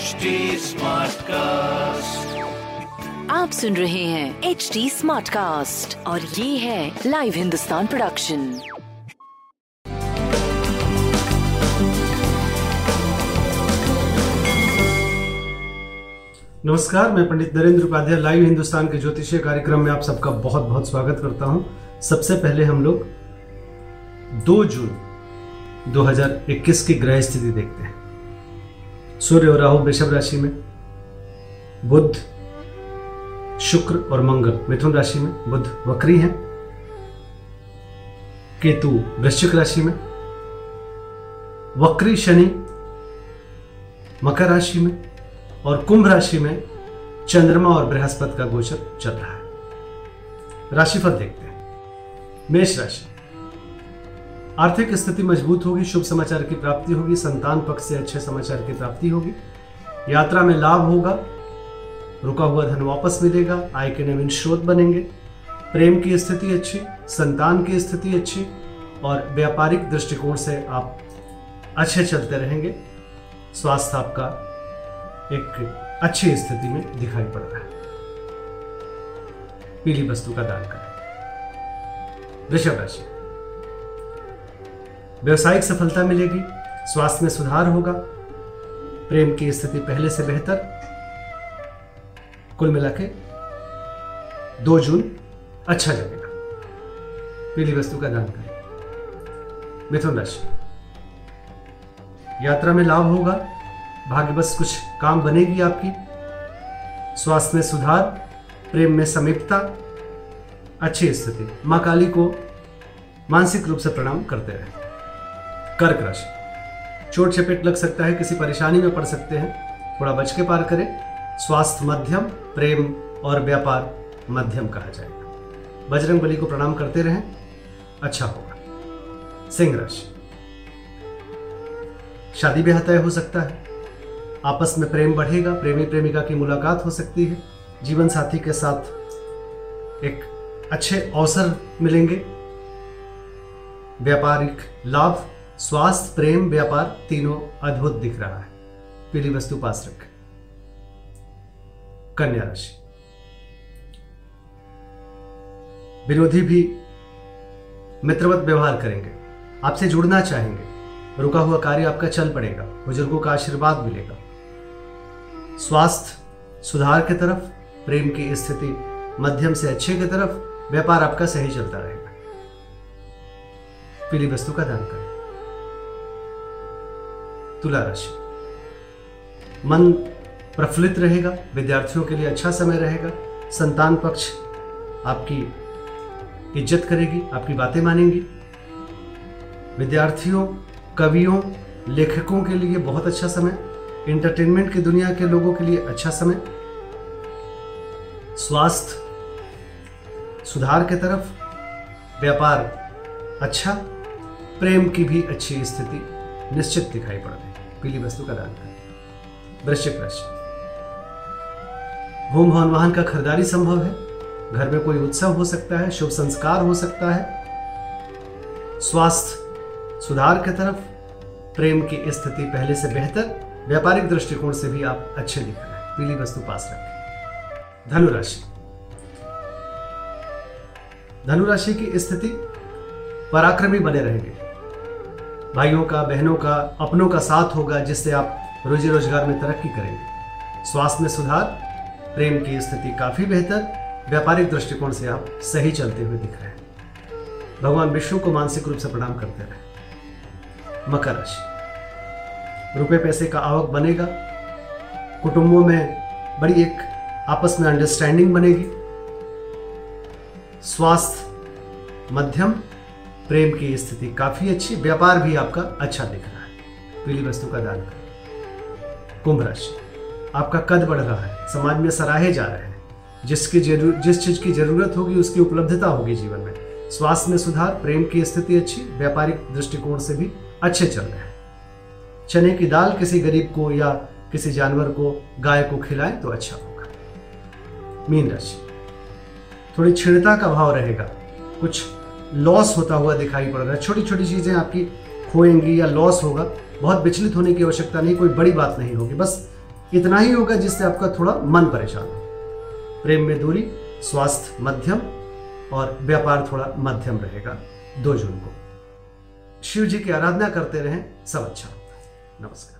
HD Smartcast. आप सुन रहे हैं एच डी स्मार्ट कास्ट और ये है लाइव हिंदुस्तान प्रोडक्शन नमस्कार, मैं पंडित नरेंद्र उपाध्याय लाइव हिंदुस्तान के ज्योतिषीय कार्यक्रम में आप सबका बहुत बहुत स्वागत करता हूँ सबसे पहले हम लोग 2 जून 2021 की ग्रह स्थिति देखते हैं। सूर्य और राहु वृषभ राशि में, बुध, शुक्र और मंगल मिथुन राशि में, बुध वक्री हैं। केतु वृश्चिक राशि में, वक्री शनि मकर राशि में और कुंभ राशि में चंद्रमा और बृहस्पति का गोचर चल रहा है। राशिफल देखते हैं। मेष राशि। आर्थिक स्थिति मज़बूत होगी, शुभ समाचार की प्राप्ति होगी, संतान पक्ष से अच्छे समाचार की प्राप्ति होगी। यात्रा में लाभ होगा, रुका हुआ धन वापस मिलेगा, आय के नवीन स्रोत बनेंगे। प्रेम की स्थिति अच्छी, संतान की स्थिति अच्छी, और व्यापारिक दृष्टिकोण से आप अच्छे चलते रहेंगे। स्वास्थ्य आपका एक अच्छी स्थिति में दिखाई पड़ रहा है। पीली वस्तु का दान करें। वृषभ राशि। व्यवसायिक सफलता मिलेगी, स्वास्थ्य में सुधार होगा, प्रेम की स्थिति पहले से बेहतर। कुल मिला के दो जून अच्छा लगेगा। पीली वस्तु का दान करें। मिथुन राशि। यात्रा में लाभ होगा भाग्य बस कुछ काम बनेगी आपकी। स्वास्थ्य में सुधार, प्रेम में समीपता, अच्छी स्थिति। माँ काली को मानसिक रूप से प्रणाम करते रहे। कर्क राशि चोट चपेट लग सकता है, किसी परेशानी में पड़ सकते हैं। थोड़ा बच के पार करें। स्वास्थ्य मध्यम, प्रेम और व्यापार मध्यम कहा जाएगा। बजरंग बली को प्रणाम करते रहें। अच्छा होगा। सिंह राशि शादी ब्याह तय हो सकता है। आपस में प्रेम बढ़ेगा, प्रेमी प्रेमिका की मुलाकात हो सकती है। जीवन साथी के साथ एक अच्छे अवसर मिलेंगे। व्यापारिक लाभ स्वास्थ्य, प्रेम, व्यापार तीनों अद्भुत दिख रहा है। पीली वस्तु पास रखें कन्या राशि। विरोधी भी मित्रवत व्यवहार करेंगे, आपसे जुड़ना चाहेंगे। रुका हुआ कार्य आपका चल पड़ेगा, बुज़ुर्गों का आशीर्वाद मिलेगा। स्वास्थ्य, सुधार की तरफ़, प्रेम की स्थिति मध्यम से अच्छे की तरफ़, व्यापार आपका सही चलता रहेगा। पीली वस्तु का दान करें। तुला राशि। मन प्रफुल्लित रहेगा, विद्यार्थियों के लिए अच्छा समय रहेगा, संतान पक्ष आपकी इज़्ज़त करेगी, आपकी बातें मानेंगी। विद्यार्थियों, कवियों, लेखकों के लिए बहुत अच्छा समय इंटरटेनमेंट की दुनिया के लोगों के लिए अच्छा समय, स्वास्थ्य, सुधार के तरफ़, व्यापार अच्छा प्रेम की भी अच्छी स्थिति। निश्चित दिखाई पड़ रही पीली वस्तु का दान करें वृश्चिक राशि भूम भवन वाहन का खरीदारी संभव है। घर में कोई उत्सव हो सकता है, शुभ संस्कार हो सकता है। स्वास्थ्य, सुधार की तरफ़, प्रेम की स्थिति पहले से बेहतर, व्यापारिक दृष्टिकोण से भी आप अच्छे दिख रहे हैं। पीली वस्तु पास रखें। धनुराशि। धनुराशि की स्थिति पराक्रमी बने रहेंगे। भाइयों का, बहनों का, अपनों का साथ होगा, जिससे आप रोजी रोज़गार में तरक्की करेंगे। स्वास्थ्य में सुधार, प्रेम की स्थिति काफ़ी बेहतर, व्यापारिक दृष्टिकोण से आप सही चलते हुए दिख रहे हैं। भगवान विष्णु को मानसिक रूप से प्रणाम करते रहे। मकर राशि। रुपये पैसे का आवक बनेगा। कुटुंबों में बड़ी एक आपस में अंडरस्टैंडिंग बनेगी। स्वास्थ्य मध्यम प्रेम की स्थिति काफ़ी अच्छी, व्यापार भी आपका अच्छा दिख रहा है। पीली वस्तु का दान करें। कुंभ राशि। आपका कद बढ़ रहा है, समाज में सराहे जा रहे हैं। जिसकी ज़रूर जिस चीज़ की ज़रूरत होगी, उसकी उपलब्धता होगी जीवन में। स्वास्थ्य में सुधार, प्रेम की स्थिति अच्छी, व्यापारिक दृष्टिकोण से भी अच्छे चल रहे हैं। चने की दाल किसी गरीब को या किसी जानवर को, गाय को खिलाए तो अच्छा होगा। मीन राशि। थोड़ी क्षीणता का भाव रहेगा। कुछ लॉस होता हुआ दिखाई पड़ रहा है। छोटी छोटी चीज़ें आपकी खोएँगी या लॉस होगा, बहुत विचलित होने की आवश्यकता नहीं, कोई बड़ी बात नहीं होगी। बस इतना ही होगा जिससे आपका थोड़ा मन परेशान हो। प्रेम में दूरी, स्वास्थ्य मध्यम और व्यापार थोड़ा मध्यम रहेगा, दो जून को। शिव जी की आराधना करते रहें, सब अच्छा होता है। नमस्कार।